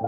Eighty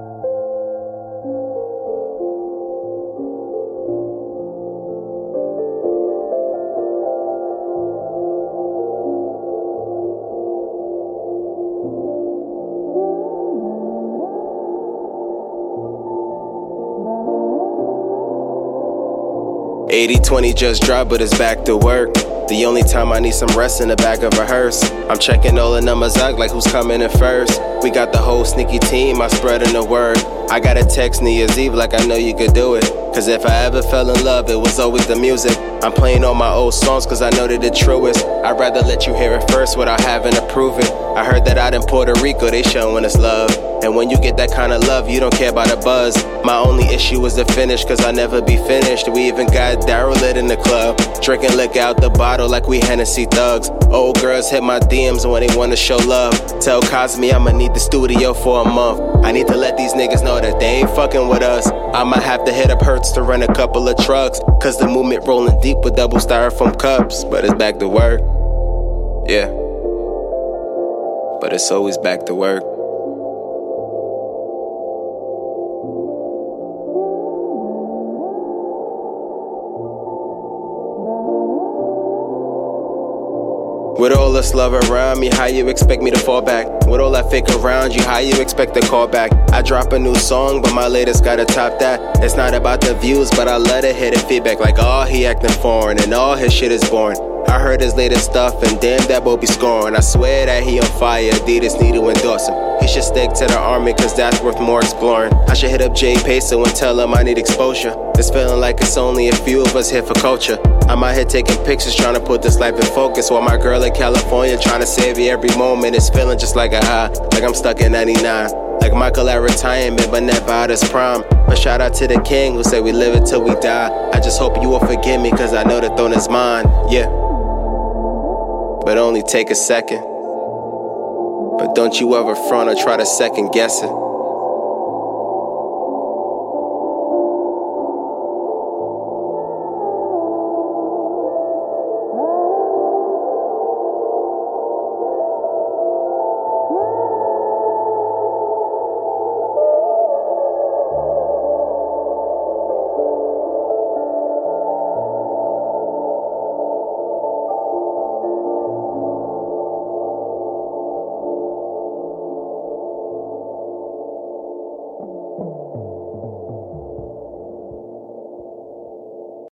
twenty just dropped, but it's back to work. The only time I need some rest in the back of a hearse. I'm checking all the numbers out, like who's coming in first. We got the whole sneaky team, I spreading the word. I got a text New Year's Eve like I know you could do it. Cause if I ever fell in love, it was always the music. I'm playing all my old songs cause I know they're the truest. I'd rather let you hear it first without having to prove it. I heard that out in Puerto Rico, they showing us love. And when you get that kind of love, you don't care about a buzz. My only issue is the finish, cause I never be finished. We even got Daryl lit in the club. Drinking liquor out the bottle like we Hennessy thugs. Old girls hit my DMs when they wanna show love. Tell Cosme I'ma need the studio for a month. I need to let these niggas know that they ain't fucking with us. I might have to hit up Hertz to rent a couple of trucks. Cause the movement rolling deep with double styrofoam cups. But it's back to work. Yeah. But it's always back to work. With all this love around me, how you expect me to fall back? With all that fake around you, how you expect to call back? I drop a new song, but my latest gotta top that. It's not about the views, but I let it hit a feedback like, oh, he acting foreign and all his shit is boring. I heard his latest stuff, and damn, that boy be scoring. I swear that he on fire, Adidas need to endorse him. He should stick to the army, cause that's worth more exploring. I should hit up Jay Peso and tell him I need exposure. It's feeling like it's only a few of us here for culture. I'm out here taking pictures, trying to put this life in focus. While my girl in California trying to save you every moment. It's feeling just like a high, like I'm stuck in 99. Like Michael at retirement, but never out his prime. A shout out to the king who said we live until we die. I just hope you will forgive me, cause I know the throne is mine. Yeah. But only take a second. But don't you ever front or try to second guess it.